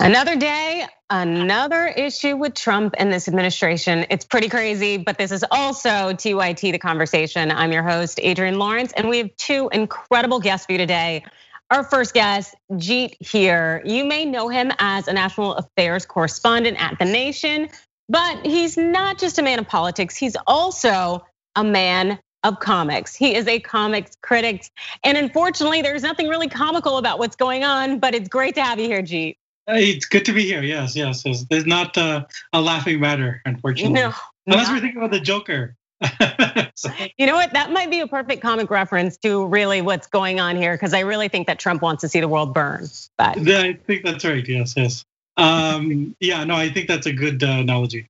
Another day, another issue with Trump and this administration. It's pretty crazy, but this is also TYT the conversation. I'm your host, Adrienne Lawrence, and we have two incredible guests for you today. Our first guest, Jeet Heer. You may know him as a national affairs correspondent at The Nation, but he's not just a man of politics, he's also a man of comics. He is a comics critic. And unfortunately, there's nothing really comical about what's going on, but it's great to have you here, Jeet. It's good to be here. Yes, yes. yes. There's not a, a laughing matter, unfortunately. No, unless we're thinking about the Joker. so. You know what? That might be a perfect comic reference to really what's going on here, because I really think that Trump wants to see the world burn. But I think that's right. Yes, yes. Um, yeah, no, I think that's a good uh, analogy.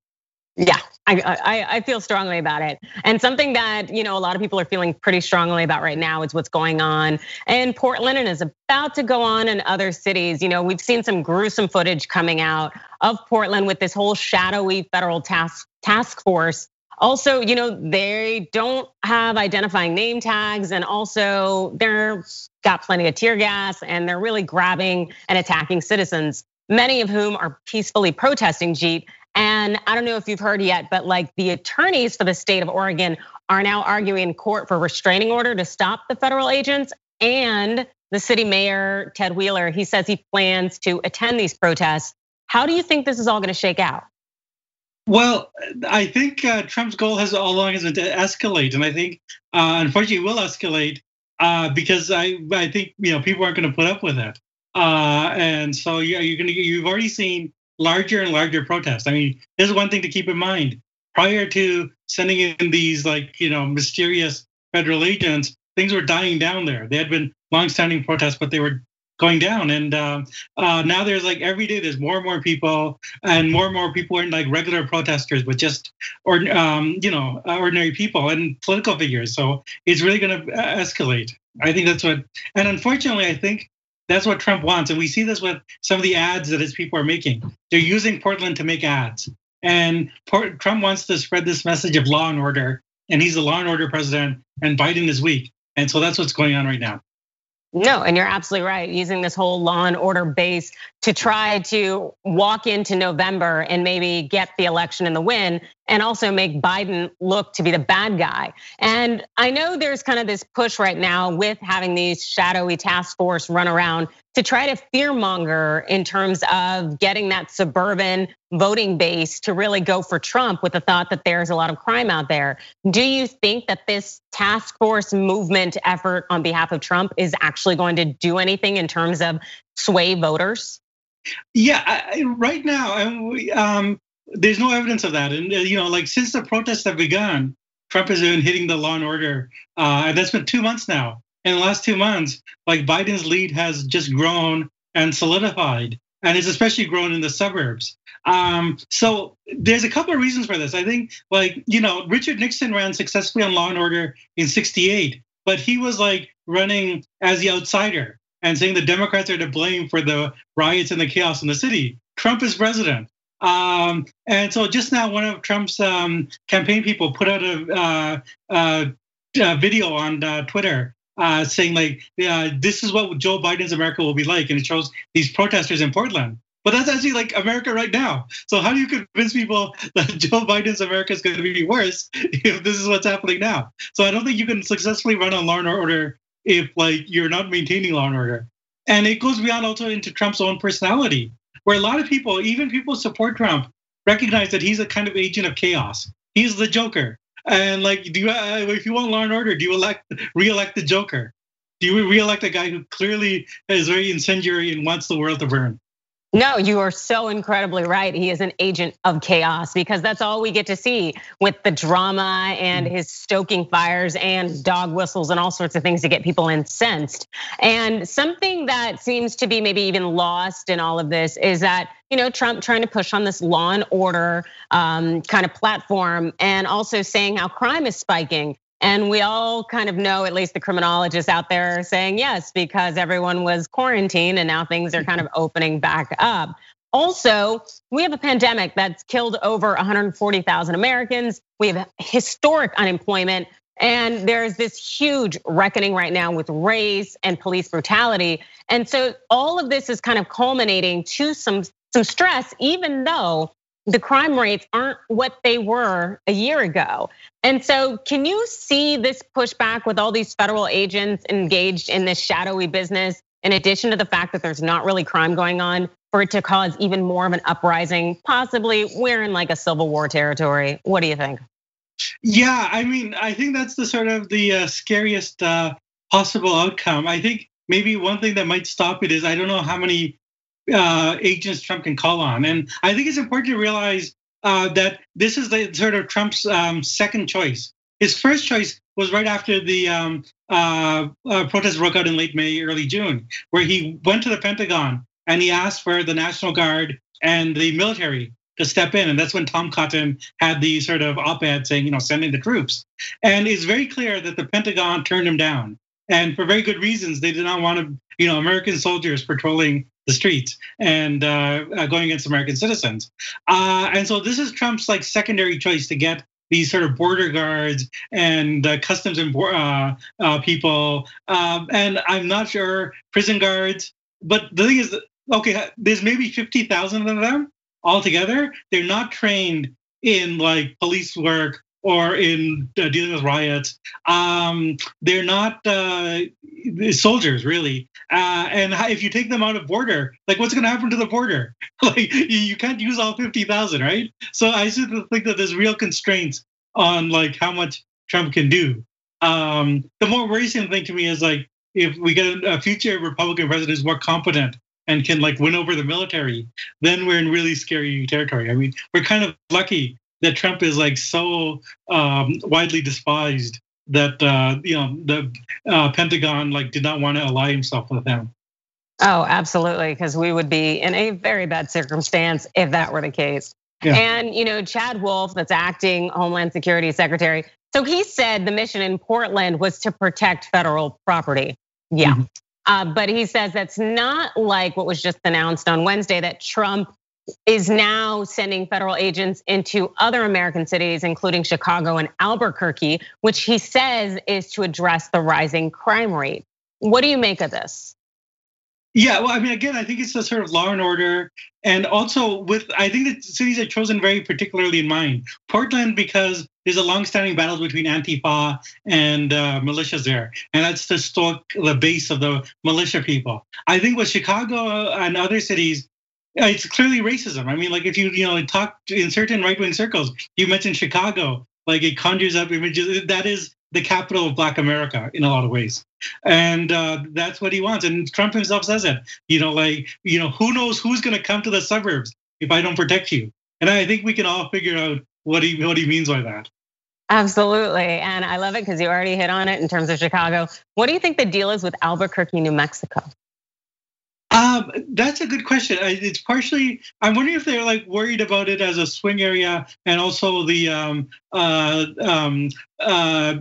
Yeah, I, I, I feel strongly about it. And something that you know a lot of people are feeling pretty strongly about right now is what's going on in Portland and is about to go on in other cities. You know, we've seen some gruesome footage coming out of Portland with this whole shadowy federal task task force. Also, you know, they don't have identifying name tags, and also they're got plenty of tear gas, and they're really grabbing and attacking citizens, many of whom are peacefully protesting. Jeet and I don't know if you've heard yet, but like the attorneys for the state of Oregon are now arguing in court for restraining order to stop the federal agents. And the city mayor, Ted Wheeler, he says he plans to attend these protests. How do you think this is all gonna shake out? Well, I think uh, Trump's goal has all along has been to escalate, and I think uh, unfortunately will escalate uh, because I I think you know people aren't going to put up with it, and so yeah, you're gonna you've already seen larger and larger protests. I mean, this is one thing to keep in mind. Prior to sending in these like you know mysterious federal agents, things were dying down there. They had been long-standing protests, but they were going down. And uh, uh, now there's like every day there's more and more people, and more and more people aren't like regular protesters, but just or um, you know ordinary people and political figures. So it's really going to uh, escalate. I think that's what. And unfortunately, I think that's what Trump wants. And we see this with some of the ads that his people are making. They're using Portland to make ads. And Trump wants to spread this message of law and order. And he's a law and order president, and Biden is weak. And so that's what's going on right now. No, and you're absolutely right. Using this whole law and order base to try to walk into November and maybe get the election and the win, and also make Biden look to be the bad guy. And I know there's kind of this push right now with having these shadowy task force run around to try to fearmonger in terms of getting that suburban voting base to really go for Trump with the thought that there's a lot of crime out there. Do you think that this task force movement effort on behalf of Trump is actually going to do anything in terms of sway voters? Yeah, right now, um, there's no evidence of that. And uh, you know, like since the protests have begun, Trump has been hitting the law and order, uh, and that's been two months now in the last two months, like Biden's lead has just grown and solidified, and it's especially grown in the suburbs. Um, so there's a couple of reasons for this. I think, like you know, Richard Nixon ran successfully on Law and Order in '68, but he was like running as the outsider and saying the Democrats are to blame for the riots and the chaos in the city. Trump is president. Um, and so just now, one of Trump's um, campaign people put out a, uh, a video on uh, Twitter uh, saying like, yeah, this is what Joe Biden's America will be like, and it shows these protesters in Portland. But that's actually like America right now. So how do you convince people that Joe Biden's America is going to be worse if this is what's happening now? So I don't think you can successfully run on law and order if like you're not maintaining law and order. And it goes beyond also into Trump's own personality, where a lot of people, even people support Trump, recognize that he's a kind of agent of chaos. He's the Joker. And like, do you, uh, if you want law and order, do you elect re-elect the Joker? Do you re-elect a guy who clearly is very incendiary and wants the world to burn? No, you are so incredibly right. He is an agent of chaos because that's all we get to see with the drama and his stoking fires and dog whistles and all sorts of things to get people incensed. And something that seems to be maybe even lost in all of this is that you know Trump trying to push on this law and order um, kind of platform and also saying how crime is spiking. And we all kind of know, at least the criminologists out there, are saying yes, because everyone was quarantined and now things are kind of mm-hmm. opening back up. Also, we have a pandemic that's killed over 140,000 Americans. We have historic unemployment. And there's this huge reckoning right now with race and police brutality. And so all of this is kind of culminating to some, some stress, even though the crime rates aren't what they were a year ago. And so, can you see this pushback with all these federal agents engaged in this shadowy business, in addition to the fact that there's not really crime going on, for it to cause even more of an uprising? Possibly we're in like a civil war territory. What do you think? Yeah, I mean, I think that's the sort of the uh, scariest uh, possible outcome. I think maybe one thing that might stop it is I don't know how many uh, agents Trump can call on, and I think it's important to realize uh, that this is the sort of Trump's um, second choice. His first choice was right after the um, uh, uh, protests broke out in late May, early June, where he went to the Pentagon and he asked for the National Guard and the military to step in. And that's when Tom Cotton had the sort of op ed saying, you know, send in the troops. And it's very clear that the Pentagon turned him down. And for very good reasons, they did not want to, you know, American soldiers patrolling the streets and uh, uh, going against American citizens. Uh, and so this is Trump's like secondary choice to get these sort of border guards and uh, customs and uh, uh, people. Um, and I'm not sure prison guards. But the thing is, okay, there's maybe 50,000 of them altogether, they're not trained in like police work or in uh, dealing with riots. Um, they're not uh, soldiers, really. Uh, and if you take them out of border, like what's going to happen to the border? like you can't use all 50,000, right? So I just think that there's real constraints on like how much Trump can do. Um, the more worrisome thing to me is like if we get a future Republican president who's more competent and can like win over the military, then we're in really scary territory. I mean, we're kind of lucky that Trump is like so um, widely despised that uh, you know the uh, Pentagon like did not want to ally himself with him. Oh, absolutely, because we would be in a very bad circumstance if that were the case. Yeah. And you know, Chad Wolf, that's acting Homeland Security Secretary, so he said the mission in Portland was to protect federal property. Yeah. Mm-hmm. Uh, but he says that's not like what was just announced on Wednesday that Trump is now sending federal agents into other American cities, including Chicago and Albuquerque, which he says is to address the rising crime rate. What do you make of this? Yeah, well, I mean, again, I think it's a sort of law and order, and also with I think the cities are chosen very particularly in mind. Portland because there's a long-standing battle between Antifa and uh, militias there, and that's to stock, the base of the militia people. I think with Chicago and other cities, it's clearly racism. I mean, like if you you know talk in certain right-wing circles, you mentioned Chicago, like it conjures up images. That is the capital of Black America in a lot of ways, and uh, that's what he wants. And Trump himself says it. You know, like you know, who knows who's going to come to the suburbs if I don't protect you? And I think we can all figure out what he what he means by that. Absolutely. And I love it because you already hit on it in terms of Chicago. What do you think the deal is with Albuquerque, New Mexico? Um, that's a good question. It's partially. I'm wondering if they're like worried about it as a swing area, and also the um, uh, um, uh,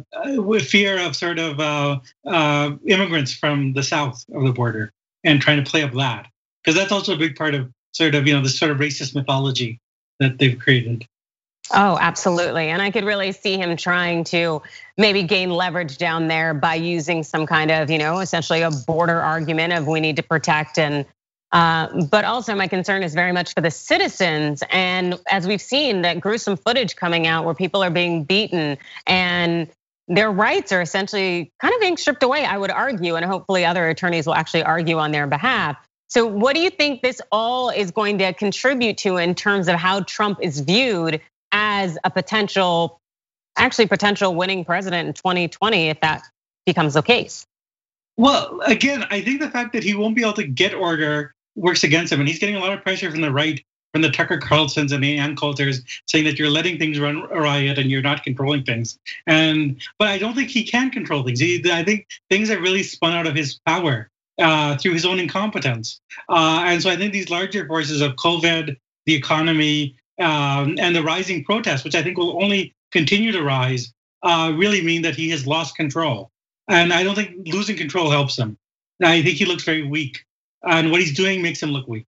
fear of sort of uh, uh, immigrants from the south of the border, and trying to play up that because that's also a big part of sort of you know the sort of racist mythology that they've created. Oh, absolutely. And I could really see him trying to maybe gain leverage down there by using some kind of, you know, essentially a border argument of we need to protect and uh, but also my concern is very much for the citizens. And as we've seen that gruesome footage coming out where people are being beaten and their rights are essentially kind of being stripped away, I would argue, and hopefully other attorneys will actually argue on their behalf. So, what do you think this all is going to contribute to in terms of how Trump is viewed as a potential, actually potential winning president in 2020 if that becomes the case. Well, again, I think the fact that he won't be able to get order works against him, and he's getting a lot of pressure from the right, from the Tucker Carlsons and the Ann Coulters, saying that you're letting things run riot and you're not controlling things. And but I don't think he can control things. He, I think things have really spun out of his power uh, through his own incompetence. Uh, and so I think these larger forces of COVID, the economy, um, and the rising protests, which I think will only continue to rise, uh, really mean that he has lost control. And I don't think losing control helps him. I think he looks very weak, and what he's doing makes him look weak.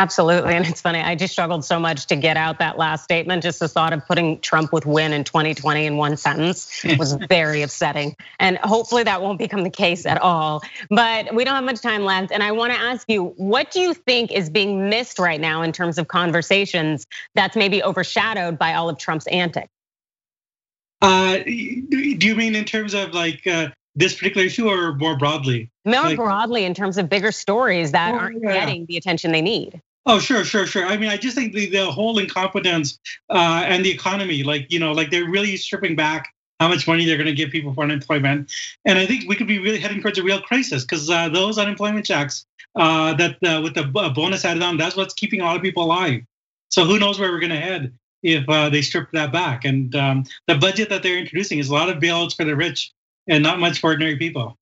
Absolutely. And it's funny, I just struggled so much to get out that last statement. Just the thought of putting Trump with win in 2020 in one sentence was very upsetting. And hopefully that won't become the case at all. But we don't have much time left. And I want to ask you, what do you think is being missed right now in terms of conversations that's maybe overshadowed by all of Trump's antics? Uh, do you mean in terms of like uh, this particular issue or more broadly? More like, broadly in terms of bigger stories that oh, aren't yeah. getting the attention they need. Oh, sure, sure, sure. I mean, I just think the, the whole incompetence uh, and the economy, like, you know, like they're really stripping back how much money they're going to give people for unemployment. And I think we could be really heading towards a real crisis because uh, those unemployment checks uh, that uh, with the bonus added on, that's what's keeping a lot of people alive. So who knows where we're going to head if uh, they strip that back. And um, the budget that they're introducing is a lot of bailouts for the rich and not much for ordinary people.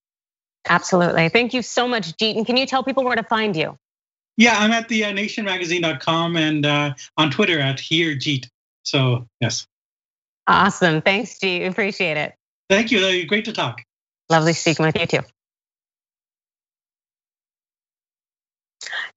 Absolutely. Thank you so much, Jeet. And can you tell people where to find you? Yeah, I'm at the uh, nationmagazine.com and uh, on Twitter at Heer Jeet. So yes. Awesome. Thanks, Jeet. Appreciate it. Thank you. Great to talk. Lovely speaking with you too.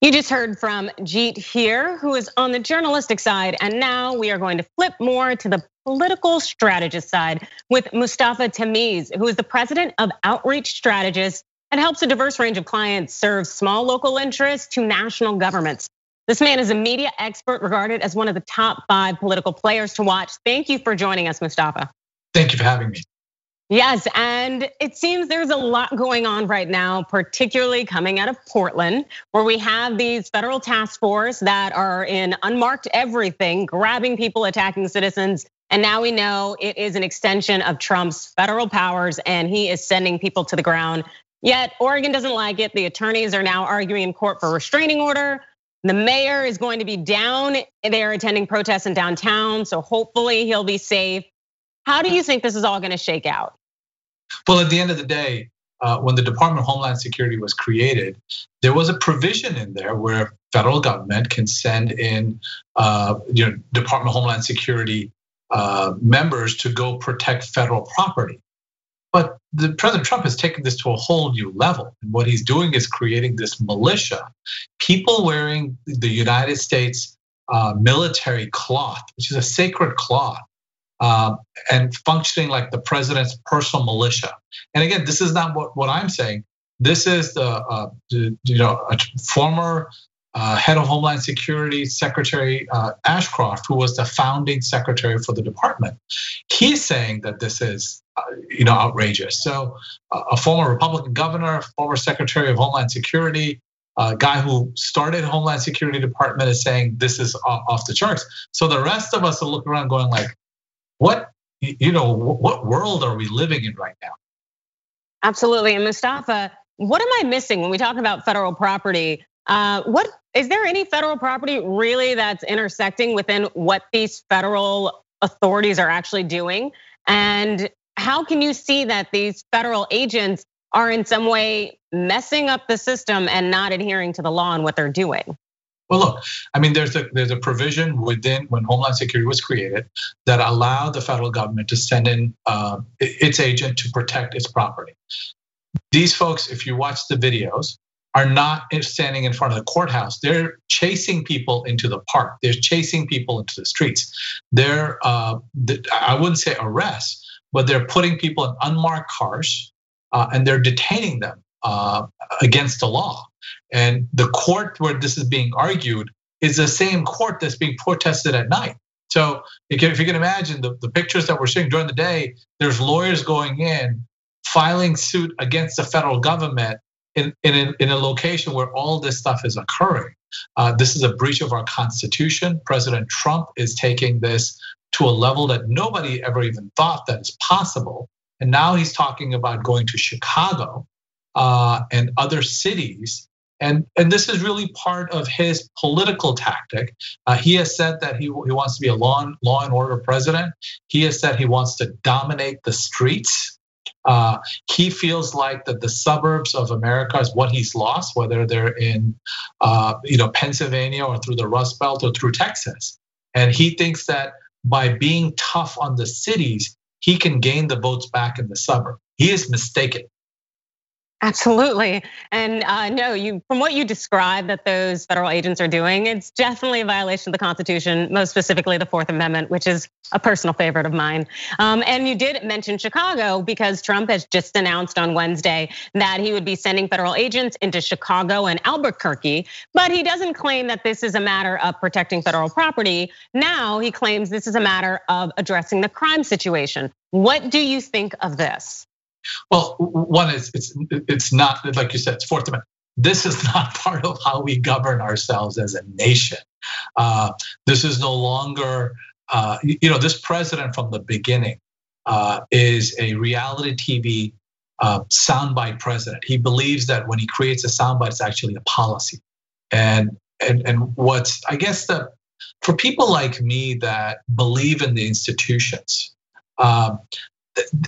You just heard from Jeet Heer, who is on the journalistic side, and now we are going to flip more to the political strategist side with Mustafa Tameez, who is the president of Outreach Strategists and helps a diverse range of clients serve small local interests to national governments. This man is a media expert regarded as one of the top five political players to watch. Thank you for joining us, Mustafa. Thank you for having me. Yes, and it seems there's a lot going on right now, particularly coming out of Portland, where we have these federal task force that are in unmarked everything, grabbing people, attacking citizens. And now we know it is an extension of Trump's federal powers, and he is sending people to the ground Yet Oregon doesn't like it. The attorneys are now arguing in court for restraining order. The mayor is going to be down there attending protests in downtown, so hopefully he'll be safe. How do you think this is all going to shake out? Well, at the end of the day, uh, when the Department of Homeland Security was created, there was a provision in there where federal government can send in, uh, you know, Department of Homeland Security uh, members to go protect federal property. But the President Trump has taken this to a whole new level. And what he's doing is creating this militia, people wearing the United States uh, military cloth, which is a sacred cloth, uh, and functioning like the president's personal militia. And again, this is not what, what I'm saying. This is the, uh, the you know former uh, head of Homeland Security, Secretary uh, Ashcroft, who was the founding secretary for the department. He's saying that this is, uh, you know, outrageous. So, uh, a former Republican governor, former Secretary of Homeland Security, a guy who started Homeland Security Department is saying this is off the charts. So the rest of us are looking around going like, what, you know, what world are we living in right now? Absolutely, and Mustafa, what am I missing when we talk about federal property? Uh, what is there any federal property really that's intersecting within what these federal authorities are actually doing? And how can you see that these federal agents are in some way messing up the system and not adhering to the law and what they're doing? Well, look, I mean, there's a there's a provision within when Homeland Security was created that allowed the federal government to send in uh, its agent to protect its property. These folks, if you watch the videos, are not standing in front of the courthouse. They're chasing people into the park. They're chasing people into the streets. They're, uh, I wouldn't say arrests, but they're putting people in unmarked cars uh, and they're detaining them uh, against the law. And the court where this is being argued is the same court that's being protested at night. So if you can imagine the pictures that we're seeing during the day, there's lawyers going in, filing suit against the federal government in, in, a, in a location where all this stuff is occurring. Uh, this is a breach of our constitution. President Trump is taking this to a level that nobody ever even thought that is possible. And now he's talking about going to Chicago uh, and other cities. And, and this is really part of his political tactic. Uh, he has said that he, he wants to be a law and, law and order president. He has said he wants to dominate the streets. Uh, he feels like that the suburbs of America is what he's lost, whether they're in, uh, you know, Pennsylvania or through the Rust Belt or through Texas. And he thinks that by being tough on the cities, he can gain the votes back in the suburb. He is mistaken. Absolutely. And uh, no, you from what you described that those federal agents are doing, it's definitely a violation of the Constitution, most specifically the Fourth Amendment, which is a personal favorite of mine. Um, and you did mention Chicago because Trump has just announced on Wednesday that he would be sending federal agents into Chicago and Albuquerque, but he doesn't claim that this is a matter of protecting federal property. Now he claims this is a matter of addressing the crime situation. What do you think of this? Well, one is it's it's not like you said, it's Fourth Amendment. This is not part of how we govern ourselves as a nation. Uh, this is no longer, uh, you know, this president from the beginning uh, is a reality TV uh, soundbite president. He believes that when he creates a soundbite, it's actually a policy. And and and what's I guess the for people like me that believe in the institutions, um,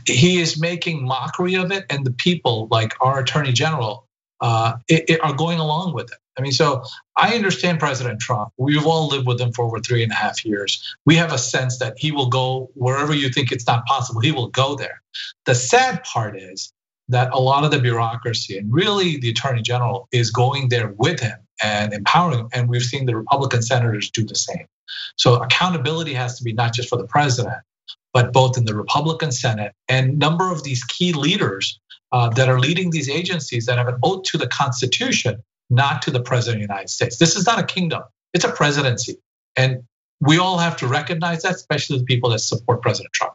he is making mockery of it, and the people, like our attorney general, uh, it, it are going along with it. I mean, so I understand President Trump. We've all lived with him for over three and a half years. We have a sense that he will go wherever you think it's not possible, he will go there. The sad part is that a lot of the bureaucracy and really the attorney general is going there with him and empowering him. And we've seen the Republican senators do the same. So accountability has to be not just for the president, but both in the Republican Senate and number of these key leaders uh, that are leading these agencies that have an oath to the Constitution, not to the President of the United States. This is not a kingdom, it's a presidency. And we all have to recognize that, especially the people that support President Trump.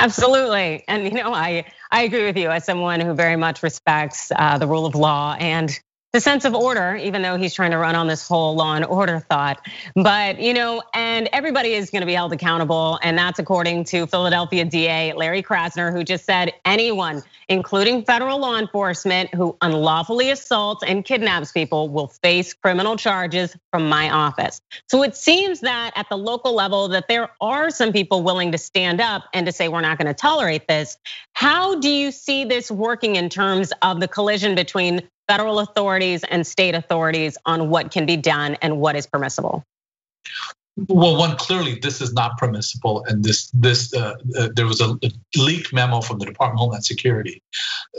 Absolutely. And you know, I, I agree with you as someone who very much respects uh, the rule of law and the sense of order, even though he's trying to run on this whole law and order thought. But, you know, and everybody is gonna be held accountable. And that's according to Philadelphia DA Larry Krasner, who just said anyone, including federal law enforcement, who unlawfully assaults and kidnaps people will face criminal charges from my office. So it seems that at the local level that there are some people willing to stand up and to say, we're not gonna tolerate this. How do you see this working in terms of the collision between federal authorities and state authorities on what can be done and what is permissible? Well, one clearly this is not permissible, and this this uh, uh, there was a, leaked memo from the Department of Homeland Security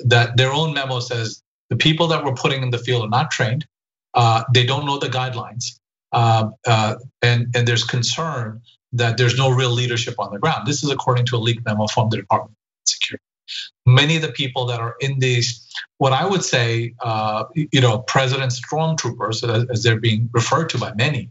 that their own memo says the people that we're putting in the field are not trained, uh, they don't know the guidelines, um, uh, and and there's concern that there's no real leadership on the ground. This is according to a leaked memo from the Department many of the people that are in these, what I would say, uh, you know, president stormtroopers, as they're being referred to by many,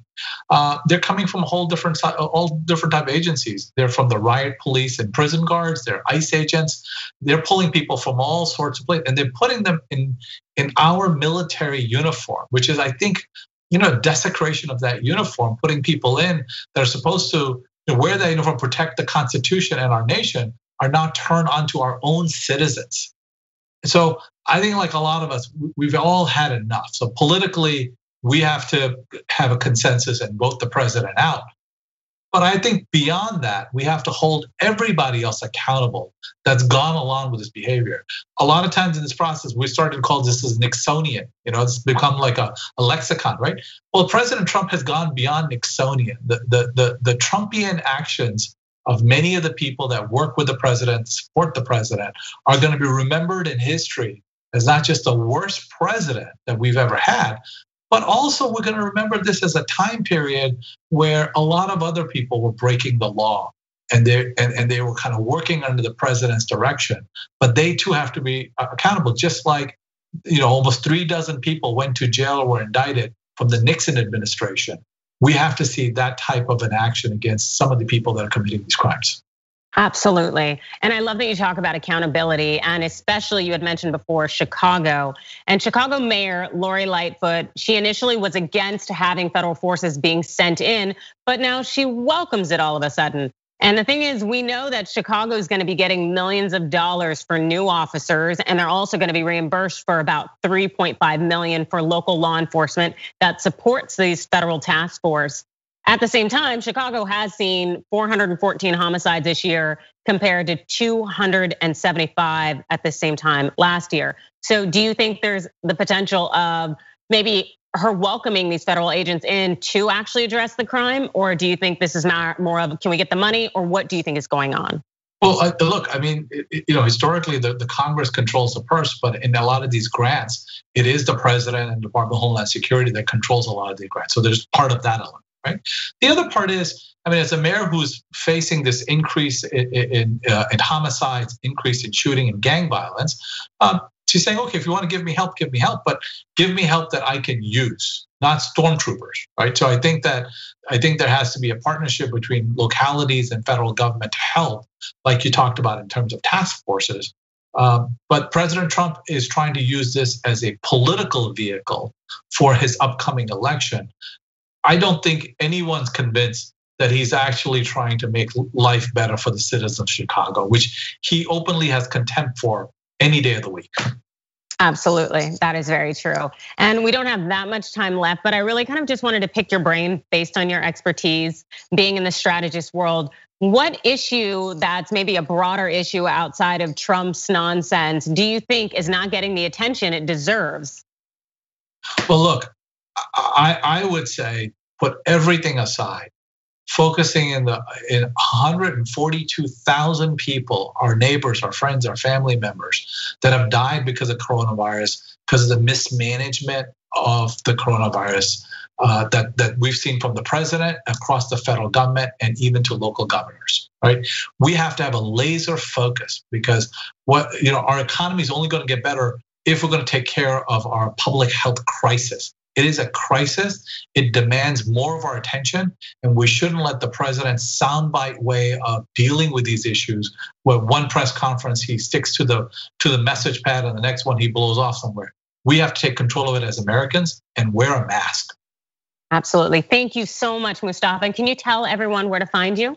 uh, they're coming from a whole different, all different type of agencies. They're from the riot police and prison guards. They're ICE agents. They're pulling people from all sorts of places, and they're putting them in in our military uniform, which is, I think, you know, desecration of that uniform, putting people in that are supposed to wear that uniform, protect the Constitution and our nation, are now turned onto our own citizens. So I think, like a lot of us, we've all had enough. So politically, we have to have a consensus and vote the president out. But I think beyond that, we have to hold everybody else accountable that's gone along with this behavior. A lot of times in this process, we started to call this as Nixonian. You know, it's become like a, a lexicon, right? Well, President Trump has gone beyond Nixonian. The, the, the, the Trumpian actions of many of the people that work with the president, support the president, are going to be remembered in history as not just the worst president that we've ever had, but also we're going to remember this as a time period where a lot of other people were breaking the law and they and, and they were kind of working under the president's direction. But they too have to be accountable, just like you know, almost three dozen people went to jail or were indicted from the Nixon administration we have to see that type of an action against some of the people that are committing these crimes. Absolutely. And I love that you talk about accountability. And especially, you had mentioned before Chicago. And Chicago Mayor Lori Lightfoot, she initially was against having federal forces being sent in, but now she welcomes it all of a sudden. And the thing is, we know that Chicago is going to be getting millions of dollars for new officers, and they're also going to be reimbursed for about 3.5 million for local law enforcement that supports these federal task force. At the same time, Chicago has seen 414 homicides this year compared to 275 at the same time last year. So, do you think there's the potential of maybe her welcoming these federal agents in to actually address the crime? Or do you think this is more of can we get the money or what do you think is going on? Well, uh, look, I mean, you know, historically the, the Congress controls the purse, but in a lot of these grants, it is the president and Department of Homeland Security that controls a lot of the grants. So there's part of that element, right? The other part is, I mean, as a mayor who's facing this increase in, in, uh, in homicides, increase in shooting and gang violence, um, she's saying, okay, if you want to give me help, give me help, but give me help that I can use, not stormtroopers, right? So I think that I think there has to be a partnership between localities and federal government to help, like you talked about in terms of task forces. Um, but President Trump is trying to use this as a political vehicle for his upcoming election. I don't think anyone's convinced that he's actually trying to make life better for the citizens of Chicago, which he openly has contempt for any day of the week. Absolutely. That is very true. And we don't have that much time left, but I really kind of just wanted to pick your brain based on your expertise being in the strategist world. What issue that's maybe a broader issue outside of Trump's nonsense do you think is not getting the attention it deserves? Well, look, I, I would say put everything aside focusing in the in 142,000 people, our neighbors, our friends, our family members that have died because of coronavirus, because of the mismanagement of the coronavirus uh, that that we've seen from the president across the federal government and even to local governors. Right, we have to have a laser focus because what you know our economy is only going to get better if we're going to take care of our public health crisis. It is a crisis. It demands more of our attention, and we shouldn't let the president's soundbite way of dealing with these issues, where one press conference he sticks to the to the message pad, and the next one he blows off somewhere. We have to take control of it as Americans and wear a mask. Absolutely. Thank you so much, Mustafa. And can you tell everyone where to find you?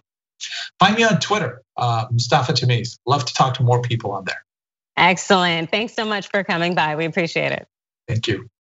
Find me on Twitter, uh, Mustafa Tameez. Love to talk to more people on there. Excellent. Thanks so much for coming by. We appreciate it. Thank you.